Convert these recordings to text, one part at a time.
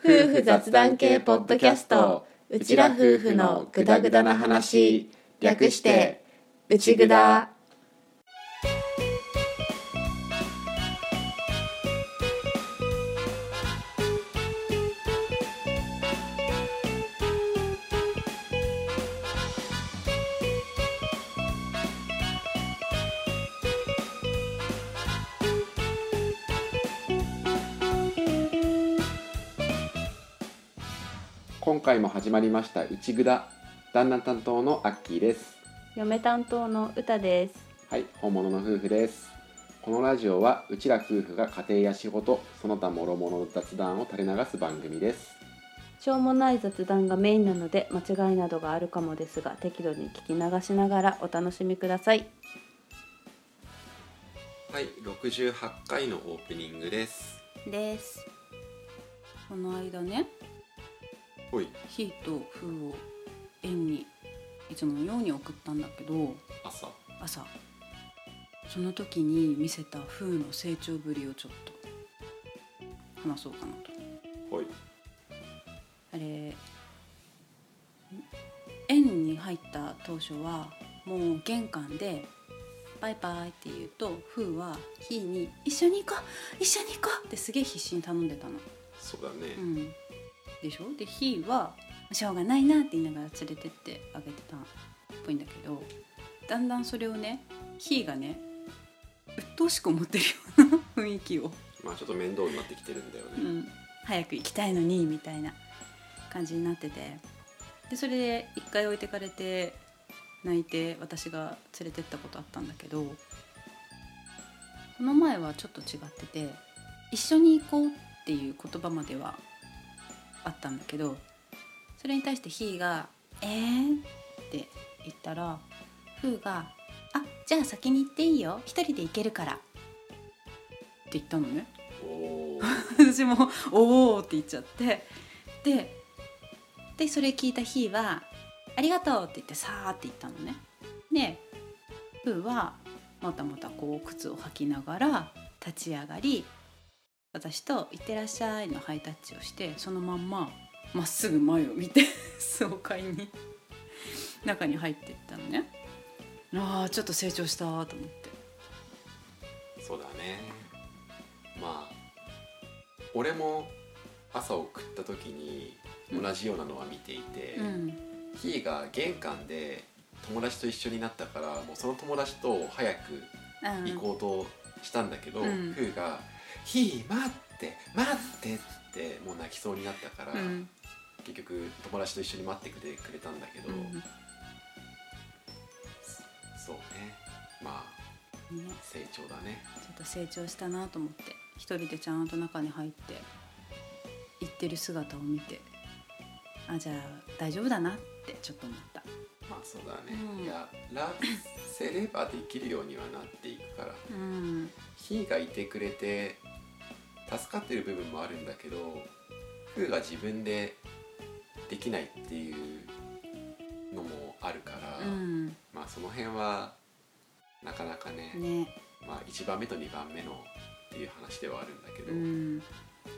夫婦雑談系ポッドキャスト。うちら夫婦のぐだぐだな話。略してうちぐだ今回も始まりました「うちぐだ」旦那担当のアッキーです。嫁担当の歌です。はい本物の夫婦です。このラジオはうちら夫婦が家庭や仕事その他諸々の雑談を垂れ流す番組です。しょうもない雑談がメインなので間違いなどがあるかもですが適度に聞き流しながらお楽しみください。はい68回のオープニングです。です。この間ね火と風を園にいつものように送ったんだけど朝。朝。その時に見せた風の成長ぶりをちょっと話そうかなと。ほい。あれ園に入った当初はもう玄関で「バイバイ」って言うと風はひーに「一緒に行こう一緒に行こう」ってすげえ必死に頼んでたの。そうだね、うん、でしょ？でひーは「しょうがないな」って言いながら連れてってあげてたっぽいんだけどだんだんそれをねひーがね鬱陶しく思ってるような雰囲気を。まあちょっと面倒になってきてるんだよね、うん、早く行きたいのにみたいな感じになってて。でそれで一回置いてかれて泣いて私が連れてったことあったんだけどこの前はちょっと違ってて「一緒に行こう」っていう言葉まではあったんだけどそれに対してひーが「えー?」って言ったらふーが「あじゃあ先に行っていいよ一人で行けるから」って言ったのね。私も「おお」って言っちゃってででそれ聞いた日は「ありがとう」って言ってさーって言ったのねでふーはまたまたこう靴を履きながら立ち上がり私と「いってらっしゃい」のハイタッチをしてそのまんままっすぐ前を見て 爽快に中に入っていったのね。あーちょっと成長したと思って。そうだね。まあ俺も朝送った時に同じようなのは見ていて、うん。ひーが玄関で友達と一緒になったからもうその友達と早くうん。行こうとしたんだけど、うん。ふーが「ひー待って待って」ってもう泣きそうになったから、うん。結局友達と一緒に待ってくれくれたんだけど、うんそうね。まあね。成長だね。ちょっと成長したなと思って一人でちゃんと中に入って行ってる姿を見てあじゃあ大丈夫だなってちょっと思った。まあそうだね、うん。やらせればできるようにはなっていくから。うん。ひーがいてくれて助かってる部分もあるんだけどふーが自分でできないっていうのもあるから、うん。まあその辺はなかなかねね。まあ、1番目と2番目のっていう話ではあるんだけど、うん。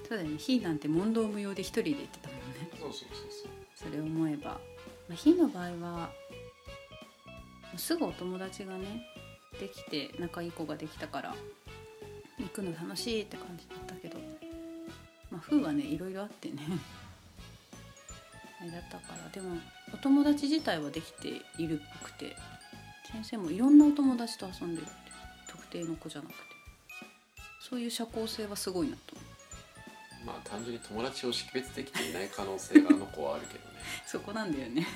そうだよね。ひーなんて問答無用で一人で行ってたもんね。そうそうそうそう。それを思えば、まあ、ひーの場合はすぐお友達がねできて仲いい子ができたから行くの楽しいって感じだ風はね。いろいろあってね。あれだったからでもお友達自体はできているっぽくて先生もいろんなお友達と遊んでるって特定の子じゃなくてそういう社交性はすごいなと思う。まあ単純に友達を識別できていない可能性があの子はあるけどねそこなんだよね。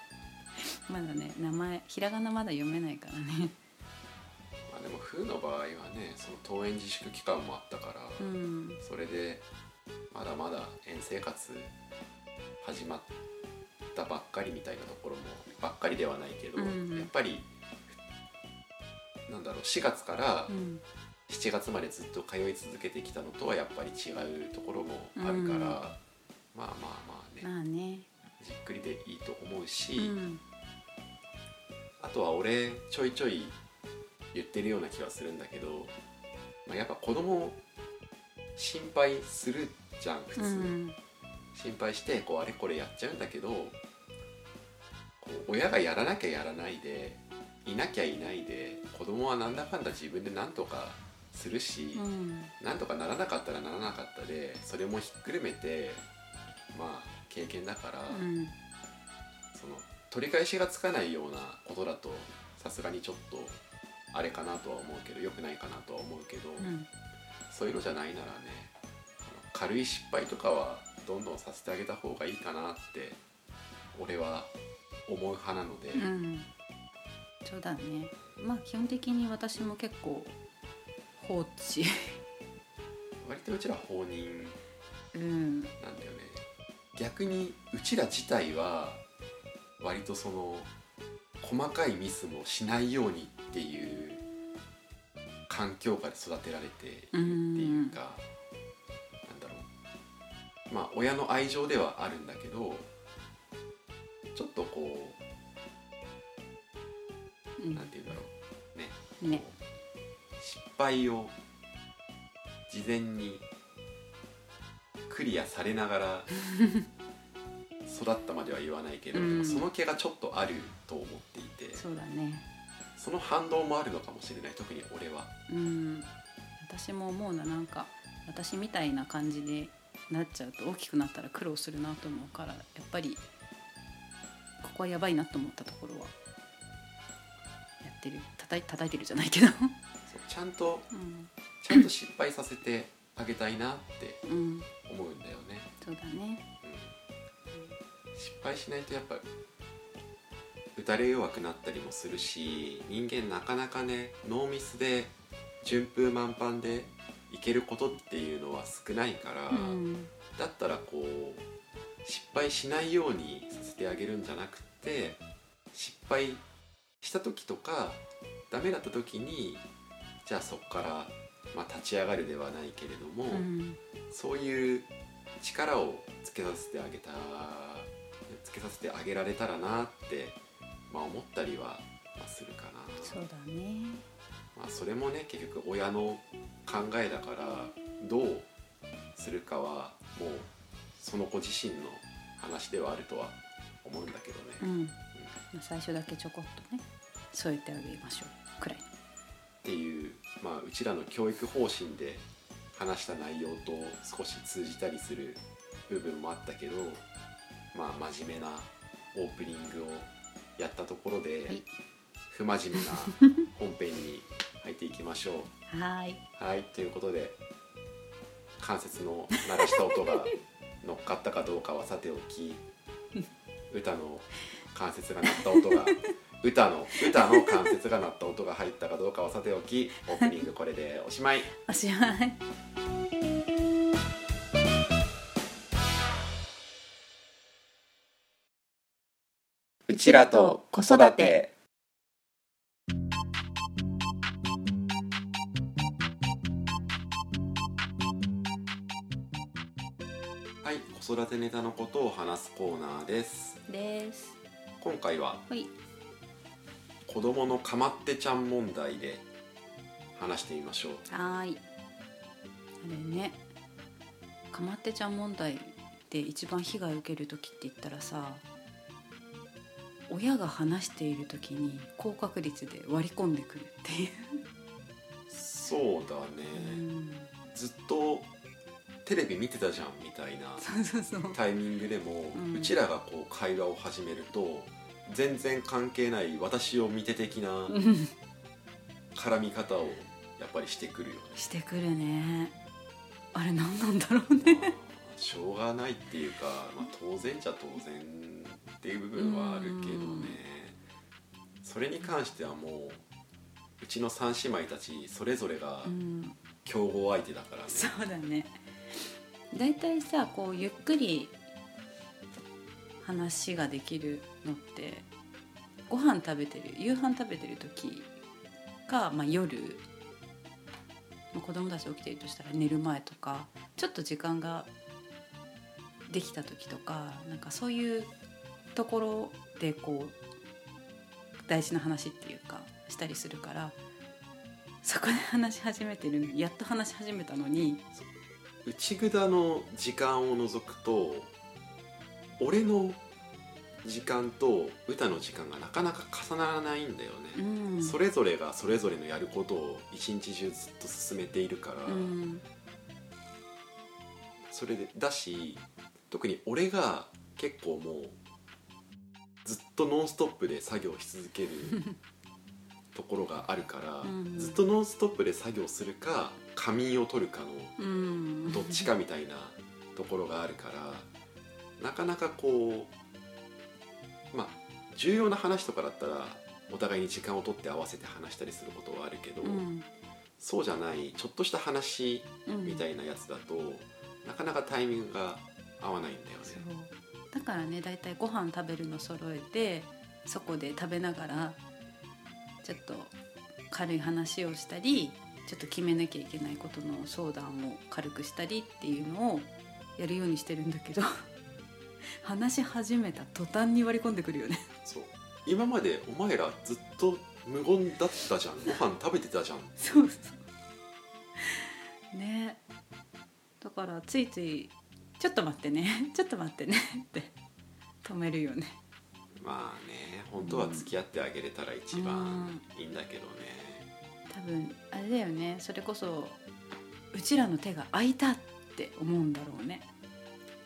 まだね名前ひらがなまだ読めないからね。まあでもふーの場合はねその登園自粛期間もあったから、うん。それでまだまだ園生活始まったばっかりみたいなところもばっかりではないけど、うんやっぱりなんだろう4月からうん。7月までずっと通い続けてきたのとはやっぱり違うところもあるから、うんまあまあまあね、まあね。じっくりでいいと思うし、うんあとは俺ちょいちょい言ってるような気はするんだけど、まあ、やっぱ子供を心配するっじゃん普通、うん。心配してこうあれこれやっちゃうんだけどこう親がやらなきゃやらないでいなきゃいないで子供はなんだかんだ自分で何とかするし、うん。なんとかならなかったらならなかったでそれもひっくるめてまあ経験だから、うん。その取り返しがつかないようなことだとさすがにちょっとあれかなとは思うけど良くないかなとは思うけど、うんそういうのじゃないならね軽い失敗とかはどんどんさせてあげた方がいいかなって俺は思う派なので、うん。そうだね。まあ基本的に私も結構放置。割とうちら放任。うん。なんだよね。逆にうちら自体は割とその細かいミスもしないようにっていう環境下で育てられているっていうかなんだろう。まあ親の愛情ではあるんだけどちょっとこううなんて言うんだろう。ね。ね。失敗を事前にクリアされながら 育ったまでは言わないけど、その毛がちょっとあると思っていて。そうだねその反動もあるのかもしれない特に俺は。うん。私も思うななんか私みたいな感じでなっちゃうと大きくなったら苦労するなと思うからやっぱりここはやばいなと思ったところはやってる。叩い叩いてるじゃないけど。ちゃんとうん、ちゃんと失敗させてあげたいなってうん、思うんだよね、そうだね。うん、失敗しないとやっぱ打たれ弱くなったりもするし人間なかなかねノーミスで順風満帆でいけることっていうのは少ないから、うん。だったらこう失敗しないようにさせてあげるんじゃなくて失敗した時とかダメだった時にじゃあそこから、まあ、立ち上がるではないけれども、うん。そういう力をつけさせてあげたつけさせてあげられたらなって、まあ、思ったりは、まあ、するかな。そうだね。まあ、それもね結局親の考えだからどうするかはもうその子自身の話ではあるとは思うんだけどね。うん、うん。まあ、最初だけちょこっとね添えてあげましょう。くらい。っていう、まあ、うちらの教育方針で話した内容と少し通じたりする部分もあったけど、まあ、真面目なオープニングをやったところで、はい。不真面目な 本編に入っていきましょう。はーい。はいということで関節の鳴らした音が 乗っかったかどうかはさておき歌の関節が鳴った音が歌の歌の関節が鳴った音が入ったかどうかはさておきオープニングこれでおしまい。おしまいうちらと子育て。はい子育てネタのことを話すコーナーです。です。今回ははい。子供のかまってちゃん問題で話してみましょう。はーい。あれね。かまってちゃん問題で一番被害を受ける時って言ったらさ親が話している時に高確率で割り込んでくるっていう、そうだね、うん、ずっとテレビ見てたじゃんみたいなタイミングでも、ううんちらがこう会話を始めると全然関係ない私を見て的なうん。絡み方をやっぱりしてくるよね。してくるね。あれ何なんだろうね。まあしょうがないっていうか、まあ、当然じゃ当然っていう部分はあるけどうんねそれに関してはもううちの三姉妹たちそれぞれがうん。競合相手だからね。そうだね。だいたいさこうゆっくり話ができるのってご飯食べてる夕飯食べてる時か、まあ、夜、まあ、子供たち起きてるとしたら寝る前とかちょっと時間ができた時とかなんかそういうところでこう大事な話っていうかしたりするからそこで話し始めてるやっと話し始めたのに。う内札の時間を除くと俺の時間と歌の時間がなかなか重ならないんだようね、ん。それぞれがそれぞれのやることを一日中ずっと進めているから、うん。それでだし特に俺が結構もうずっとノンストップで作業し続ける ところがあるから、うん。ずっとノンストップで作業するか仮眠を取るかのうん。どっちかみたいなところがあるからなかなかこうまあ重要な話とかだったらお互いに時間を取って合わせて話したりすることはあるけど、うん。そうじゃないちょっとした話うんみたいなやつだと、なかなかタイミングが合わないんだよねだからねだいたいご飯食べるの揃えてそこで食べながらちょっと軽い話をしたりちょっと決めなきゃいけないことの相談を軽くしたりっていうのをやるようにしてるんだけど話し始めた途端に割り込んでくるよね。そう。今までお前らずっと無言だったじゃん。ご飯食べてたじゃん。そうそう。ね。だからついつい「ちょっと待ってね。ちょっと待ってね」って。止めるよね。まあね本当は付き合ってあげれたら一番いいんだけどね、多分あれだよね。それこそうちらの手が空いたって思うんだろうね。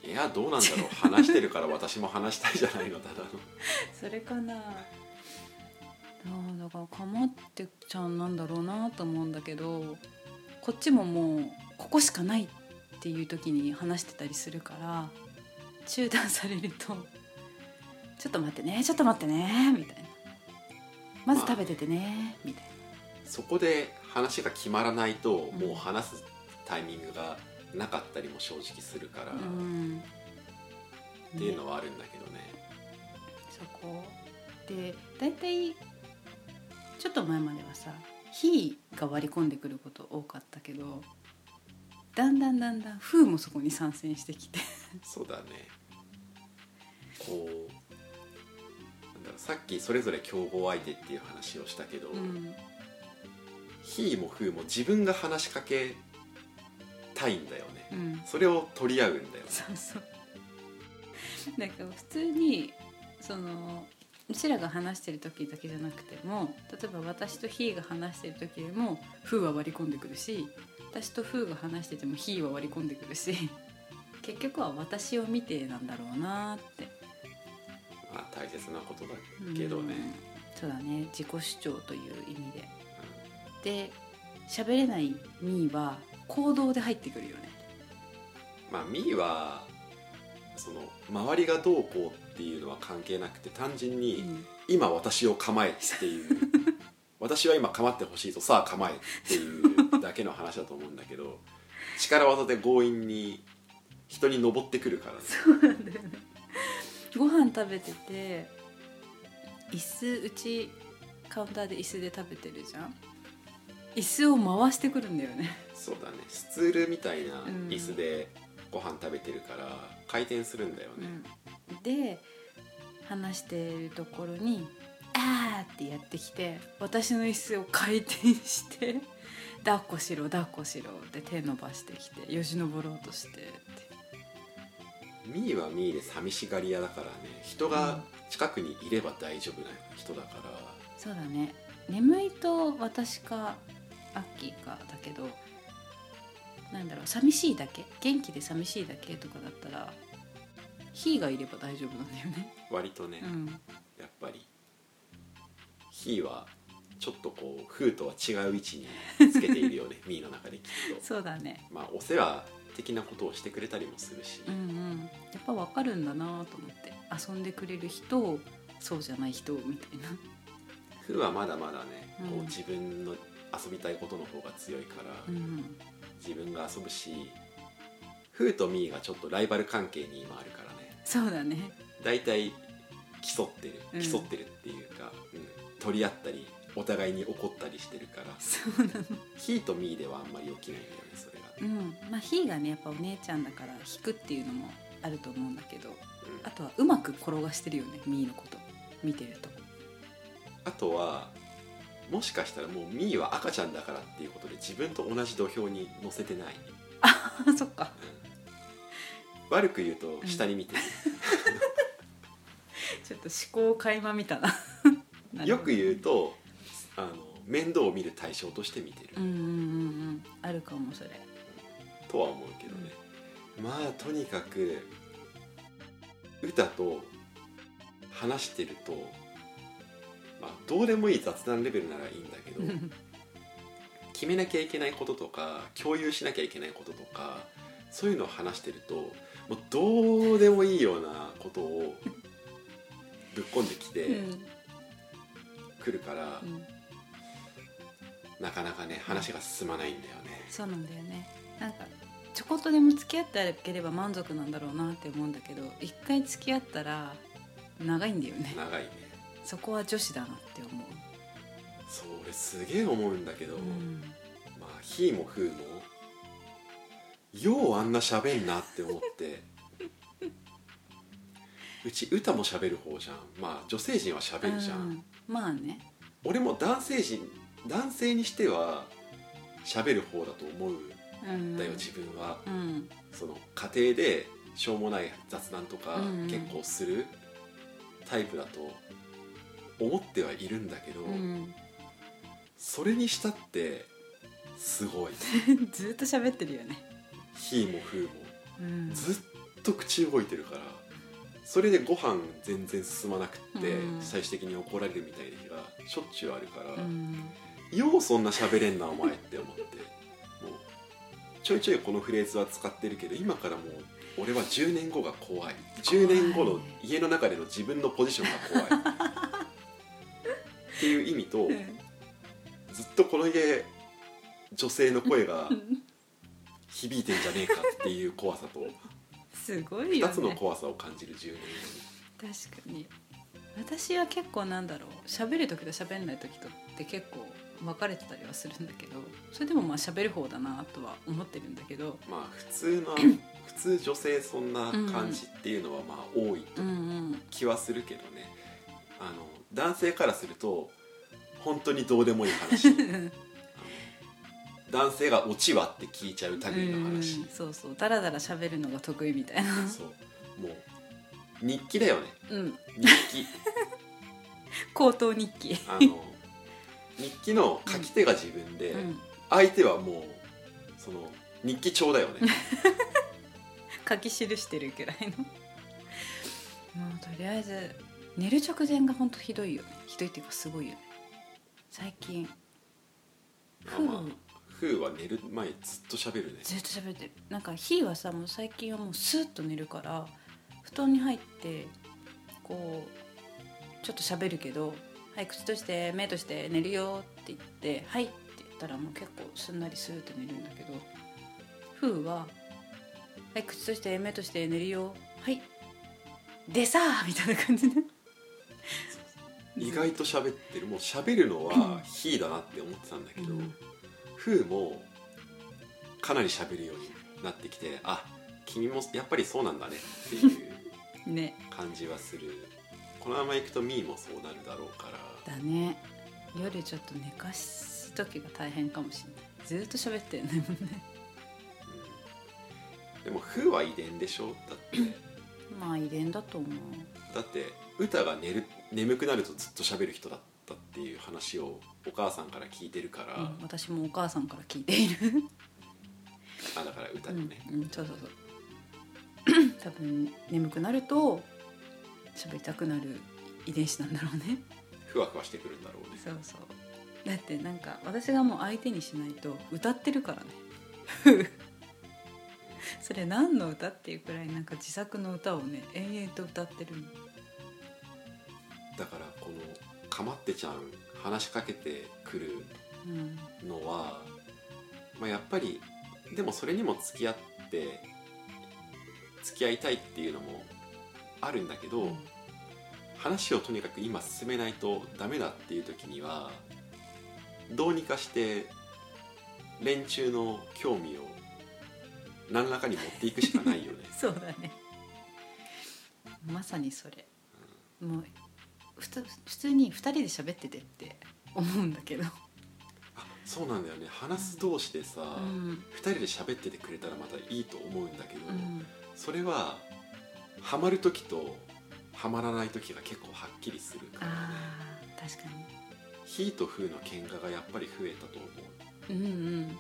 いやどうなんだろう。話してるから私も話したいじゃないのただの。それかな。あーだからかまってちゃんなんだろうなと思うんだけどこっちももうここしかないっていう時に話してたりするから中断されると「ちょっと待ってねちょっと待ってね」みたいな「まず食べててね」みたいそこで話が決まらないと、うん。もう話すタイミングがなかったりも正直するから、な。うん。っていうのはあるんだけどね。そこ。で大体ちょっと前まではさ火が割り込んでくること多かったけどだんだんだんだん風もそこに参戦してきて。そうだね。こうなんだろうさっきそれぞれ競合相手っていう話をしたけど、うん。ひーもふーも自分が話しかけたいんだよね、うん。それを取り合うんだよね。そうそう。なんか普通にそのうちらが話してる時だけじゃなくても例えば私とひーが話してる時でも風は割り込んでくるし私と風が話しててもひーは割り込んでくるし結局は私を見てなんだろうなって。まあ大切なことだけどね、うん。そうだね。自己主張という意味で。で喋れないみーは行動で入ってくるよね。まあみーはその周りがどうこうっていうのは関係なくて単純に、うん。今私を構えっていう 私は今構ってほしいとさあ構えっていうだけの話だと思うんだけど 力技で強引に人に登ってくるからね。そうなんだよね。ご飯食べてて椅子うちカウンターで椅子で食べてるじゃん。椅子を回してくるんだよね。そうだね。スツールみたいなうん。椅子でご飯食べてるから回転するんだよね、で話してるところに「あー」ってやってきて私の椅子を回転して「抱っこしろ抱っこしろ」って手伸ばしてきてよじ登ろうとしてって。みーはみーで寂しがり屋だからね。人が近くにいれば大丈夫な人だから、そうだね。眠いと私かアッキーかだけどなんだろう寂しいだけ元気で寂しいだけとかだったらヒーがいれば大丈夫なんだよね。割とね、うん。やっぱりひーはちょっとこうフーとは違う位置につけているよね。みーの中できっと。そうだね。まあお世話的なことをしてくれたりもするし、うんうん。やっぱ分かるんだなと思って。遊んでくれる人そうじゃない人みたいな。フーはまだまだね、こううん自分の遊びたいことの方が強いから、うん。自分が遊ぶしフーとミーがちょっとライバル関係に今あるからね。そうだね。大体競ってる。うん。競ってるっていうか、うん取り合ったりお互いに怒ったりしてるから。そうなの。ヒーとミーではあんまり起きないんだよねそれが、うん。まあヒーがねやっぱお姉ちゃんだから引くっていうのもあると思うんだけどうん。あとはうまく転がしてるよねミーのこと見てると。あとはもしかしたらもうミーは赤ちゃんだからっていうことで自分と同じ土俵に乗せてない、あそっか。悪く言うと下に見てる、ちょっと思考垣間見たなよく言うとあの面倒を見る対象として見てる、うんうんうんうん。あるかもそれ。とは思うけどね、まあとにかく歌と話してると、まあ、どうでもいい雑談レベルならいいんだけど 決めなきゃいけないこととか共有しなきゃいけないこととかそういうのを話してるともうどうでもいいようなことをぶっ込んできてうんくるから、うん。なかなかね話が進まないんだよね。そうなんだよね。なんかちょこっとでも付き合ってあげれば満足なんだろうなって思うんだけど一回付き合ったら長いんだよね。長いね。そこは女子だなって思う、そう俺すげえ思うんだけど、うん、まあひーもふーもようあんな喋んなって思って。うち歌も喋る方じゃん。まあ女性陣は喋るじゃん、うんまあね。俺も男性陣男性にしては喋る方だと思うんだよ、自分は。うん。その家庭でしょうもない雑談とか結構するタイプだと思ってはいるんだけど、うん。それにしたってすごい。ずっと喋ってるよね、ひーもふーも。うん、ずっと口動いてるからそれでご飯全然進まなくって、うん。最終的に怒られるみたいな日がしょっちゅうあるから、うん。ようそんな喋れんなお前って思って。もうちょいちょいこのフレーズは使ってるけど今からもう俺は10年後が怖い。10年後の家の中での自分のポジションが怖い。っていう意味とずっとこの家女性の声が響いてんじゃねえかっていう怖さとすごいよ2ねつの怖さを感じる10年確かに。私は結構なんだろう。喋る時と喋んない時とって結構分かれてたりはするんだけどそれでもまあ喋る方だなとは思ってるんだけど。まあ普通の 普通女性そんな感じっていうのはまあ多いとうんうん。気はするけどね。あの男性からすると本当にどうでもいい話 男性が「オチは?」って聞いちゃう類の話、うんそうそう。ダラダラ喋るのが得意みたいな。そう。もう日記だよね。うん。日記。口頭日記。あの日記の書き手が自分で、うん。相手はもうその日記帳だよね。書き記してるくらいの。もうとりあえず寝る直前が本当ひどいよね。ひどいっていうかすごいよね。最近まあまあ。フーは寝る前ずっと喋るね。ずっと喋ってる。なんかひーはさもう最近はもうスーッと寝るから布団に入ってこうちょっと喋るけど「はい口閉じて目閉じて寝るよ」って言って「はい」って言ったらもう結構すんなりスーッと寝るんだけどふーは「はい口閉じて目閉じて寝るよ」「はい」でさーみたいな感じで。意外と喋ってる。もう喋るのは ヒーだなって思ってたんだけど、うんフーもかなり喋るようになってきてあ君もやっぱりそうなんだねっていう ね。感じはする。このままいくとミーもそうなるだろうから。だね。夜ちょっと寝かす時が大変かもしれない。ずーっと喋ってるね。もん。ねでもフーは遺伝でしょ？だって。まあ遺伝だと思う。だって歌が寝る眠くなるとずっと喋る人だったっていう話をお母さんから聞いてるから、うん、私もお母さんから聞いている。あだから歌うんのね、、うん、そうそうそう。多分眠くなると喋りたくなる遺伝子なんだろうね。ふわふわしてくるんだろうね。そうそう。だってなんか私がもう相手にしないと歌ってるからね。それ何の歌っていうくらいなんか自作の歌をね延々と歌ってるの。だからこのかまってちゃん話しかけてくるうん。のは、まあ、やっぱりでもそれにも付き合って付き合いたいっていうのもあるんだけど、うん。話をとにかく今進めないとダメだっていう時にはどうにかして連中の興味を何らかに持っていくしかないよね。そうだね。まさにそれ。もうふつ普通に2人で喋っててって思うんだけど。そうなんだよね。話す同士でさ、うん。二人で喋っててくれたらまたいいと思うんだけど、うん。それはハマる時とハマらない時が結構はっきりするからねあー確かに「ヒーとフー」の喧嘩がやっぱり増えたと思う。うんうん。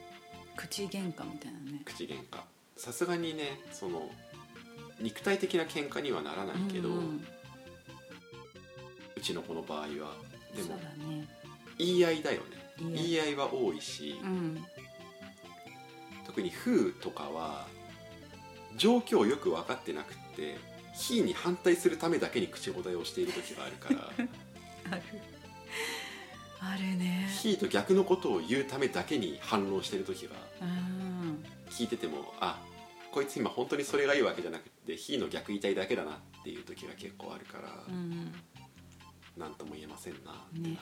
口喧嘩みたいなね。口喧嘩。さすがにねその肉体的な喧嘩にはならないけど、ううんうんちの子の場合は。でもだね。言い合いだよね。言い合い。は多いし、うん。特に「フー」とかは状況をよく分かってなくって「ヒー」に反対するためだけに口答えをしている時があるから。ある。あるね。ヒーと逆のことを言うためだけに反論してる時がうん。聞いててもあこいつ今本当にそれがいいわけじゃなくてヒーの逆言いたいだけだなっていう時が結構あるから。うん何とも言えませんなってなる、ね。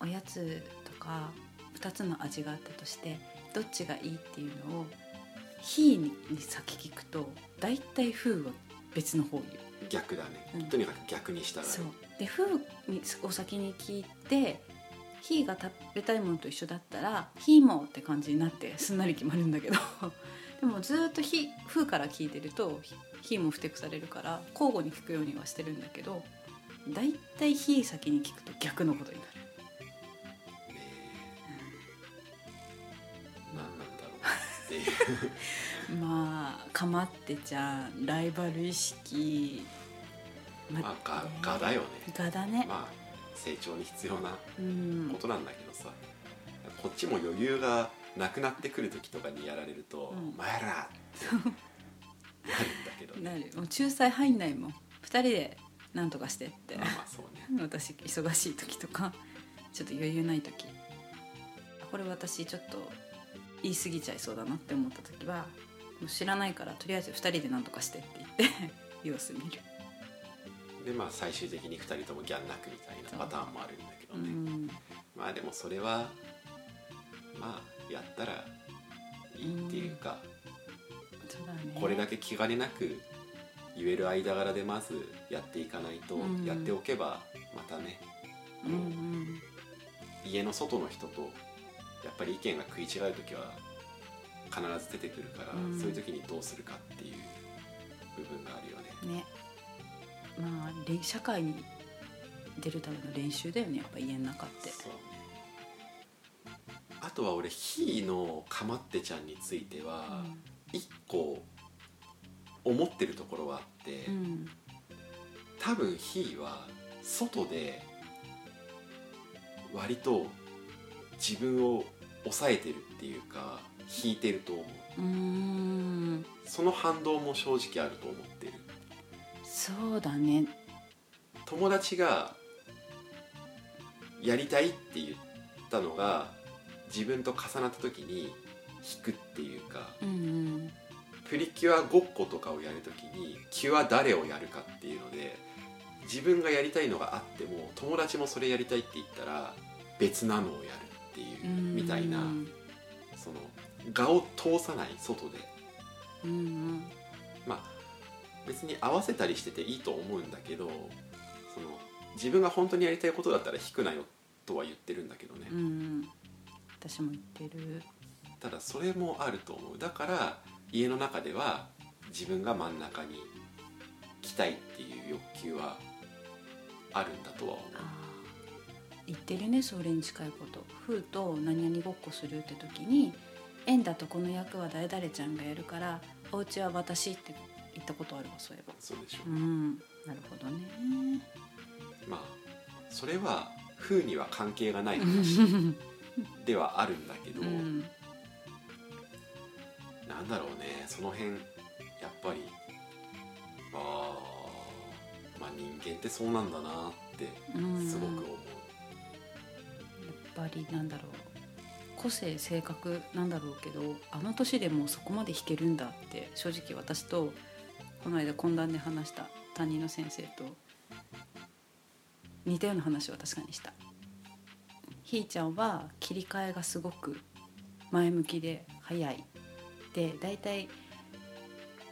おやつとか2つの味があったとしてどっちがいいっていうのを「ひ」に先聞くと大体「ふ」は別の方言。う逆だね、うん。とにかく逆にしたらそう。で「ふ」にを先に聞いて「ひ」が食べたいものと一緒だったら「ひ」もって感じになってすんなり決まるんだけど。でもずっと「ひ」「ふ」から聞いてると「ひ」もふてくされるから交互に聞くようにはしてるんだけど大体「ひ」先に聞くと逆のことになる。ね。何なんだろう。っていうまあかまってちゃんライバル意識まあががだよね。がだね、まあ成長に必要なうんことなんだけどさ、こっちも余裕がなくなってくる時とかにやられると「うん。お前ら!」ってなるんだけどね。なる。もう仲裁入んないもん。二人で何とかしてって。まあね。私忙しい時とかちょっと余裕ない時。これ私ちょっと言い過ぎちゃいそうだなって思った時はもう知らないからとりあえず二人で何とかしてって言って 様子見る、でまあ最終的に2人ともギャン泣くみたいなパターンもあるんだけどうね、ん、まあでもそれはまあやったらいいっていうか、そうだね。これだけ気兼ねなく言える間柄でまずやっていかないと、うん。やっておけばまたね、うんうん。家の外の人とやっぱり意見が食い違う時は必ず出てくるから、うん。そういう時にどうするかっていう部分があるよね。ね。まあれ社会に出るための練習だよねやっぱ家の中って。そうね。あとは俺ひーのかまってちゃんについては一個思ってるところはあって、うん多分ひーは外で割と自分を抑えてるっていうか引いてると思う。その反動も正直あると思ってる。そうだね。友達がやりたいって言ったのが自分と重なった時に引くっていうか。うんうんプリキュアごっことかをやる時にキュア誰をやるかっていうので自分がやりたいのがあっても友達もそれやりたいって言ったら別なのをやるっていううん。みたいなその画を通さない外で。うんうん。まあ別に合わせたりしてていいと思うんだけどその自分が本当にやりたいことだったら引くなよとは言ってるんだけどね、うんうん。私も言ってる。ただそれもあると思う。だから家の中では自分が真ん中に来たいっていう欲求はあるんだとは思う。言ってるねそれに近いこと「ふうと何々ごっこするって時に「縁だとこの役は誰々ちゃんがやるからお家は私」って言ったことあるわそういえば。そうでしょう。ん。なるほどね。まあそれは風には関係がない話 ではあるんだけど、うんなんだろうねその辺やっぱりあーまあ人間ってそうなんだなってうん。すごく思う、やっぱりなんだろう個性性格なんだろうけどあの年でもうそこまで弾けるんだって正直私とこの間懇談で話した担任の先生と似たような話を確かにした。ひーちゃんは切り替えがすごく前向きで早いで大体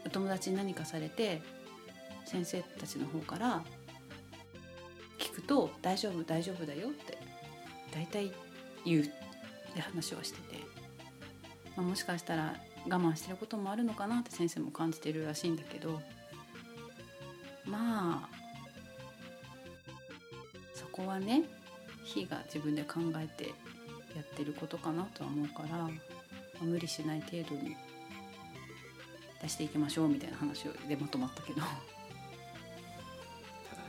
お友達に何かされて先生たちの方から聞くと「大丈夫大丈夫だよ」って大体言うで話をしてて、まあ、もしかしたら我慢してることもあるのかなって先生も感じてるらしいんだけど。まあそこはね非が自分で考えてやってることかなとは思うから、無理しない程度に出していきましょうみたいな話でまとまったけど。ただ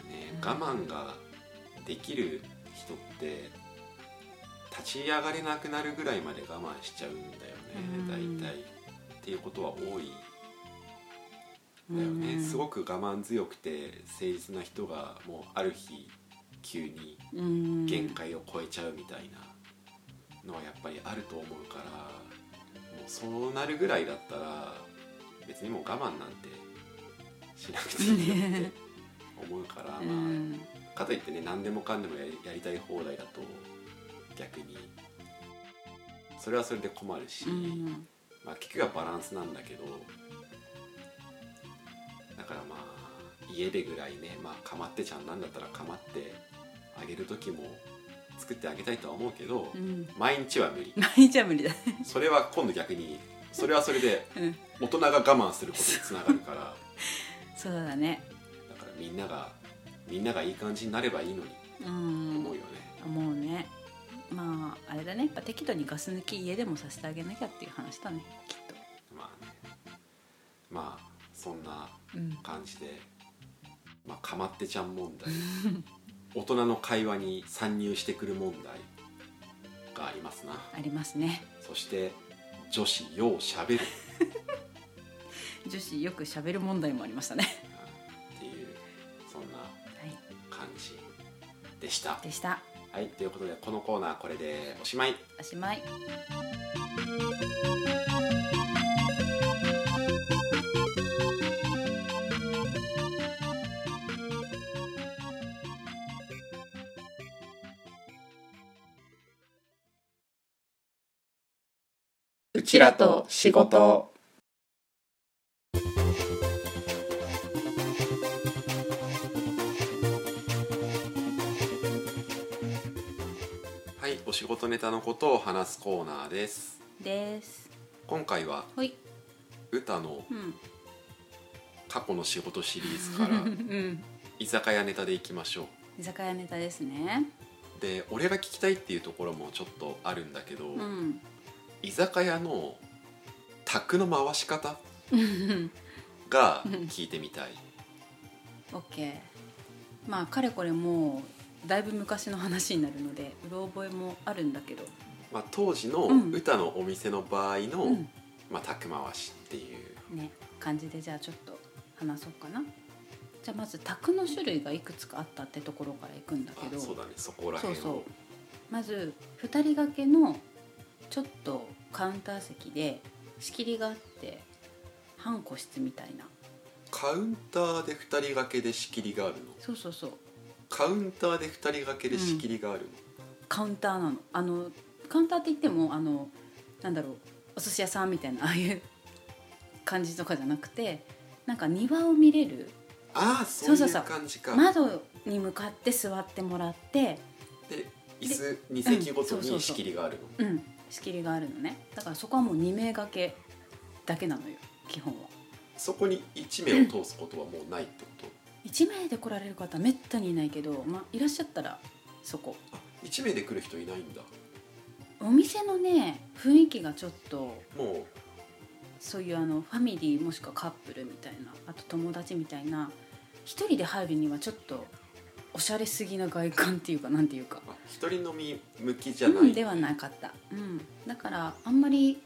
ね我慢ができる人って立ち上がれなくなるぐらいまで我慢しちゃうんだようん。ね大体っていうことは多いだよね、うん。すごく我慢強くて誠実な人がもうある日急にうん。限界を超えちゃうみたいなのはやっぱりあると思うからもうそうなるぐらいだったら別にもう我慢なんてしなくていいよって思うから、うまんあかといってね何でもかんでもやりやりたい放題だと逆に。それはそれで困るし、うん。まあ、結局はバランスなんだけどだからまあ家でぐらいねまあかまってちゃんなんだったらかまってあげる時も作ってあげたいとは思うけど、うん。毎日は無理。毎日は無理だ。ねそれは今度逆にそれはそれでうん。大人が我慢することにつながるから。そうだね。だからみんながみんながいい感じになればいいのに。うとん。思うよね、思うね。まああれだね。やっぱ適度にガス抜き家でもさせてあげなきゃっていう話だね。きっまあね。まあそんなとうん。感じで、まあ、かまってちゃん問題。大人の会話に参入してくる問題がありますな。ありますね。そして女子ようしゃべる。女子よく喋る問題もありましたね。っていうそんなはい。感じでした。でした。はいということでこのコーナーこれでおしまい。おしまいちらと仕事。はいお仕事ネタのことを話すコーナーです。です。今回はほい。歌のうん。過去の仕事シリーズから うん。居酒屋ネタでいきましょ居酒屋ネタですね。うで俺が聞きたいっていうところもちょっとあるんだけど、うん居酒屋の卓の回し方が聞いてみたい。オッケー。まあかれこれもうだいぶ昔の話になるのでうろ覚えもあるんだけど。まあ、当時のうん。歌のお店の場合の、うん。まあ、卓回しっていう。ね感じでじゃあちょっと話そうかな。じゃあまず卓の種類がいくつかあったってところからいくんだけど。あそうだね。そこら辺を。そうそう。まず2人掛けのちょっとカウンター席で仕切りがあって半個室みたいな。カウンターで2人掛けで仕切りがあるの？そうそうそう。カウンターで2人掛けで仕切りがあるの、カウンターなの。あのカウンターって言ってもあのなんだろう。お寿司屋さんみたいなああいう感じとかじゃなくてなんか庭を見れる。ああそういうそうそうそう。感じか。窓に向かって座ってもらって。で椅子2席ごとに仕切りがあるの、うん仕切りがあるのね。だからそこはもう2名掛けだけなのよ基本は。そこに1名を通すことはもうないってこと？1名で来られる方めったにいないけど、まあ、いらっしゃったらそこ。あ1名で来る人いないんだ。お店のね雰囲気がちょっともそういうあのファミリーもしくはカップルみたいなあと友達みたいな一人で入るにはちょっとおしゃれすぎな外観っていうかなんていうか。一人飲み向きじゃない、うんではなかった、うん、だからあんまり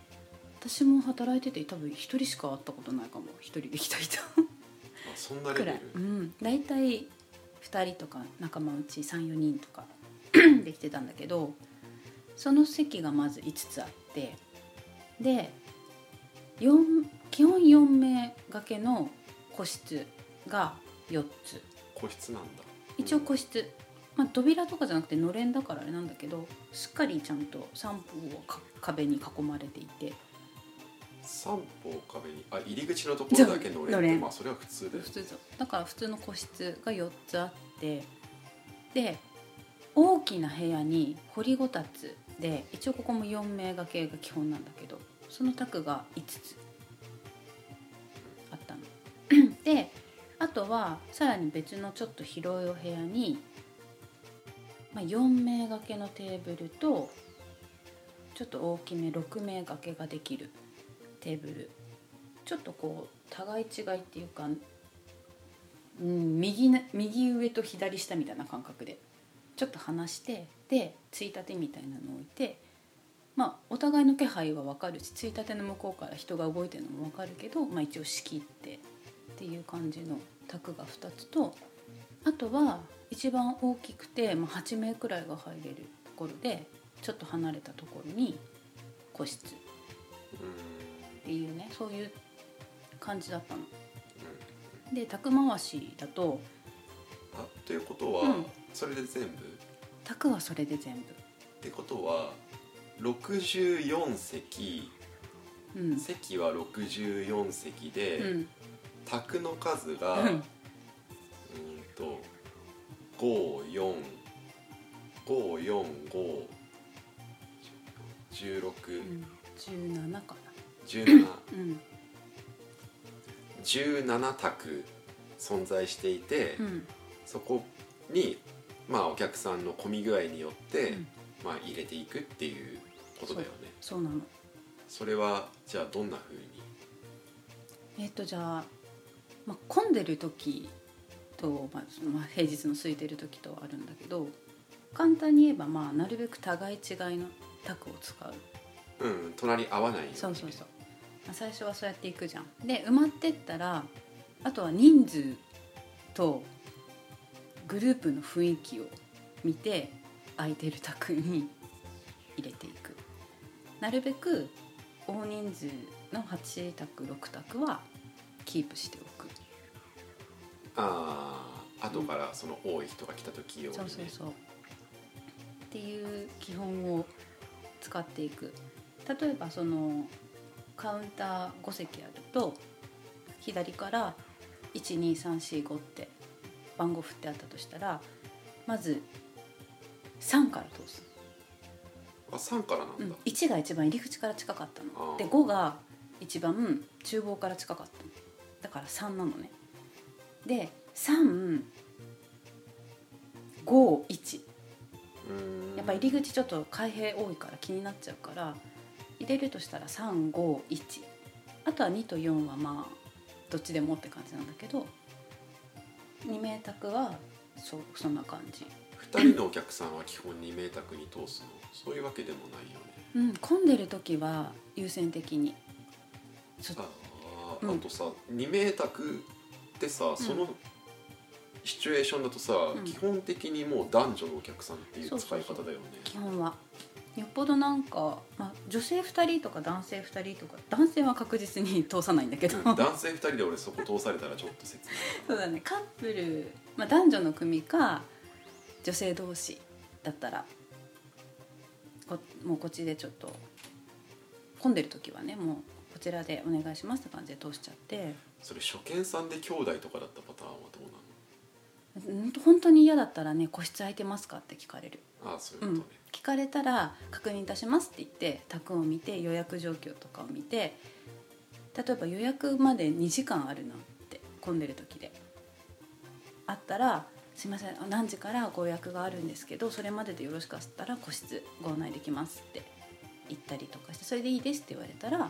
私も働いてて多分一人しか会ったことないかも。一人で来た人。あそんなレくらい、ベルうん、大体2人とか仲間うち34人とか できてたんだけどその席がまず5つあってで4基本4名掛けの個室が4つ。個室なんだ一応個室、まあ、扉とかじゃなくてのれんだからあれなんだけどしっかりちゃんと3方をか壁に囲まれていて。三方壁にあ入り口のところだけのれんってまあそれは普通だよ普通だから普通の個室が4つあって。で大きな部屋に掘りごたつで一応ここも4名掛けが基本なんだけどその卓が5つあったの。であとはさらに別のちょっと広いお部屋に、まあ、4名掛けのテーブルとちょっと大きめ6名掛けができるテーブル。ちょっとこう互い違いっていうか、うん、右右上と左下みたいな感覚でちょっと離してでついたてみたいなのを置いてまあお互いの気配は分かるしついたての向こうから人が動いてるのも分かるけど、まあ、一応仕切ってっていう感じの卓が2つとあとは一番大きくて、まあ、8名くらいが入れるところでちょっと離れたところに個室っうんていうねそういう感じだったの。うん。で卓回しだとあということは、うん。それで全部？っ卓はそれで全部。てことは64席。うん。席は64席で、うん卓の数が、ううんん、と54 545 16うん、17か17な。うん。17卓存在していて、うん。そこにまあお客さんの混み具合によって、うん。まあ入れていくっていうことだよね。そうなの。それはじゃあどんな風に？えっ、とじゃあ、まあ、混んでる時と、まあまあ、平日の空いてる時とあるんだけど簡単に言えば、まあ、なるべく互い違いの卓を使う。うん隣合わないそうそうそう、まあ、最初はそうやっていくじゃん。で埋まってったらあとは人数とグループの雰囲気を見て空いてる卓に入れていく。なるべく大人数の8卓6卓はキープしておくああ後からその多い人が来た時用にね。そうそうそう。っていう基本を使っていく。例えばそのカウンター5席あると左から12345って番号振ってあったとしたらまず3から通す、あ3からなんだ、うん、1が一番入り口から近かったの。で5が一番厨房から近かったの。だから3なのねで351うーん。やっぱ入り口ちょっと開閉多いから気になっちゃうから入れるとしたら351あとは2と4はまあどっちでもって感じなんだけど2名卓はそうそんな感じ、2人のお客さんは基本2名宅に通すの？そういうわけでもないよね。うん、混んでる時は優先的に。ちょっとあうん。ーあとさ、2名宅ってさそのシチュエーションだとさ、うん。基本的にもう男女のお客さんっていう使い方だよね。基本は。よっぽどなんか、まあ、女性2人とか男性2人とか男性は確実に通さないんだけど、うん。男性2人で俺そこ通されたらちょっと切ないそうだね。カップル、まあ、男女の組か女性同士だったらこもうこっちでちょっと混んでる時はねもうこちらでお願いしますって感じで通しちゃって。それ初見さんで兄弟とかだったパターンはどうなうん本当に嫌だったらね「個室空いてますか?」って聞かれる、のああそういううんことね、聞かれたら「確認いたします」って言って卓を見て予約状況とかを見て例えば予約まで2時間あるなって混んでる時で。あったら「すいません何時からご予約があるんですけどそれまででよろしかったら個室ご案内できます」って言ったりとかして「それでいいです」って言われたら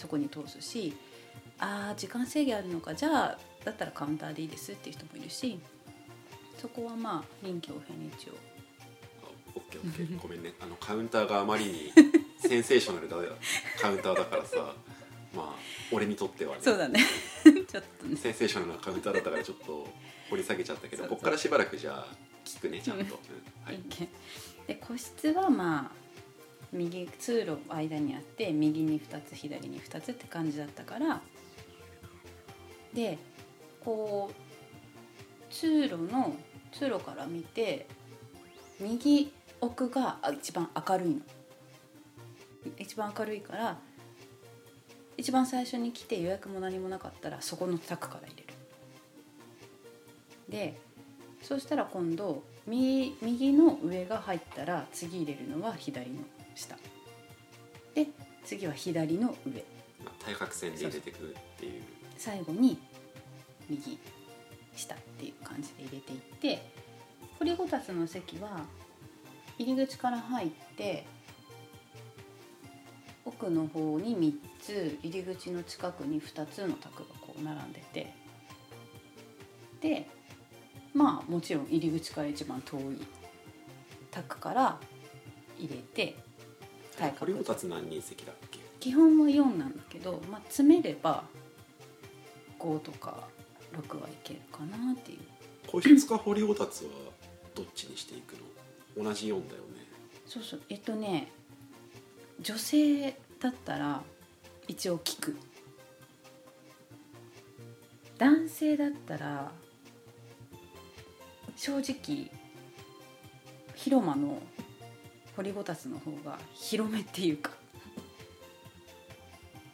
そこに通すし「あー時間制限あるのかじゃあだったらカウンターでいいです」っていう人もいるしそこはまあ臨機応変に一応。あオッケーオッケー。ごめんね。あのカウンターがあまりに センセーショナルだカウンターだからさまあ俺にとってはね。そうだね。ちょっとね。センセーショナルなカウンターだったからちょっと掘り下げちゃったけどここからしばらくじゃあ聞くねちゃんと、うん。はい。で個室はまあ右通路間にあって右に2つ左に2つって感じだったからでこう通路の通路から見て右奥が一番明るいの。一番明るいから一番最初に来て予約も何もなかったらそこの卓から入れる。でそうしたら今度右右の上が入ったら次入れるのは左の。下で次は左の上。まあ、対角線で入れていくっていう。最後に右下っていう感じで入れていって掘りごたつの席は入り口から入って奥の方に3つ入り口の近くに2つの卓がこう並んでてでまあもちろん入り口から一番遠い卓から入れて対角掘りごたつ何人席だっけ？基本は4なんだけど、まあ、詰めれば5とか6はいけるかなっていう。個室か掘りごたつはどっちにしていくの？同じ4だよね。そうそう。えっとね女性だったら一応聞く。男性だったら正直広間の掘りごたつの方が広めっていうか。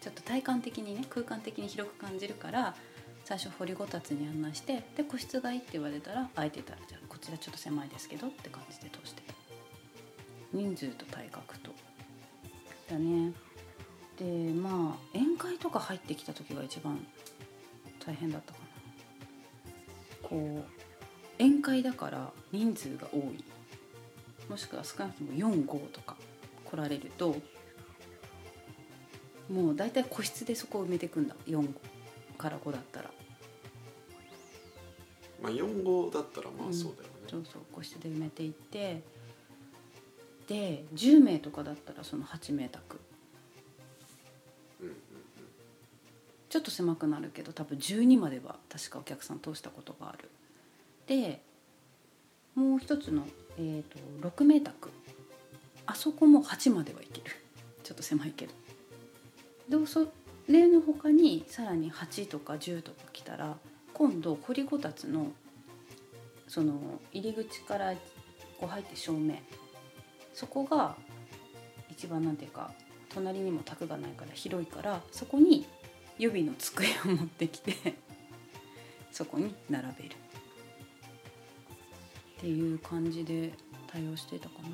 ちょっと体感的にね空間的に広く感じるから最初掘りごたつに案内してで個室がいいって言われたら空いてたらじゃあこちらちょっと狭いですけどって感じで通して。人数と体格と。だね。でまあ宴会とか入ってきた時が一番大変だったかな。こう宴会だから人数が多い。もしくは少なくとも45とか来られるともう大体個室でそこを埋めていくんだ。4から5だったら。まあ4号だったらまうん。あそうだよね、そうそう個室で埋めていってで10名とかだったらその8名宅。うんうんちょっと狭くなるけど多分12までは確かお客さん通したことがある。でもう一つの、えー、と6名宅あそこも8まではいける。ちょっと狭いけど。でそれの他にさらに8とか10とか来たら今度掘りごたつのその入り口からこう入って正面。そこが一番なんていうか隣にも卓がないから広いからそこに予備の机を持ってきてそこに並べる。っていう感じで対応してたかな。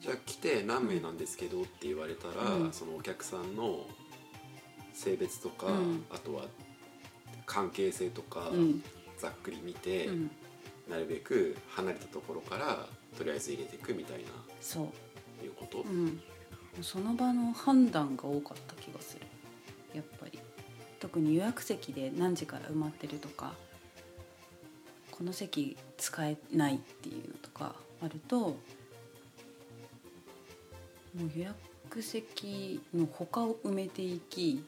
じゃあ来て何名なんですけどって言われたら、うん。そのお客さんの性別とか、うん。あとは関係性とか、うん。ざっくり見て、うん。なるべく離れたところからとりあえず入れていくみたいなそう。いうこと、うん。その場の判断が多かった気がする。やっぱり。特に予約席で何時から埋まってるとかこの席使えないっていうのとかあるともう予約席の他を埋めていき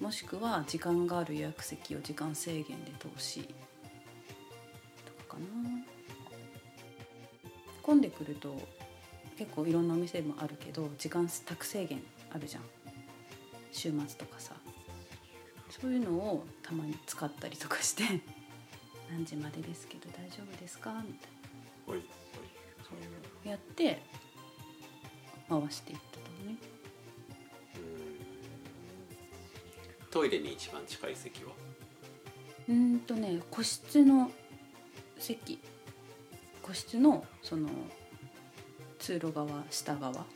もしくは時間がある予約席を時間制限で通しとかかな。混んでくると結構いろんなお店もあるけど時間宅制限あるじゃん。週末とかさ。そういうのをたまに使ったりとかして「何時までですけど大丈夫ですか?」みたいな。はいやって回していったとね。うん。トイレに一番近い席は？うーんとね個室の席。個室のその通路側下側。が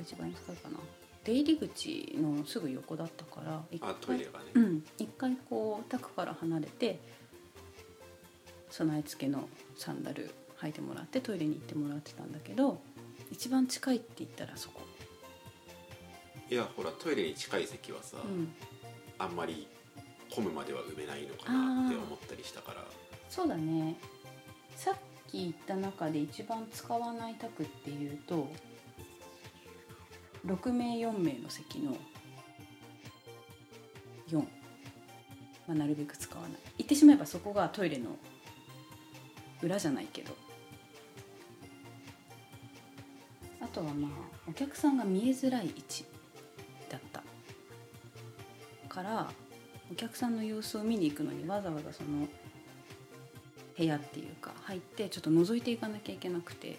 一番近いかな出入り口のすぐ横だったから一あトイレがね、うん一回こう宅から離れて備え付けのサンダル履いてもらってトイレに行ってもらってたんだけど一番近いって言ったらそこ、いやほらトイレに近い席はさ、うん、あんまり混むまでは埋めないのかなって思ったりしたから。そうだね。さっき言った中で一番使わない宅っていうと6名4名の席の4、まあ、なるべく使わない。言ってしまえばそこがトイレの裏じゃないけど。あとはまあお客さんが見えづらい位置だった。からお客さんの様子を見に行くのにわざわざその部屋っていうか入ってちょっと覗いていかなきゃいけなくて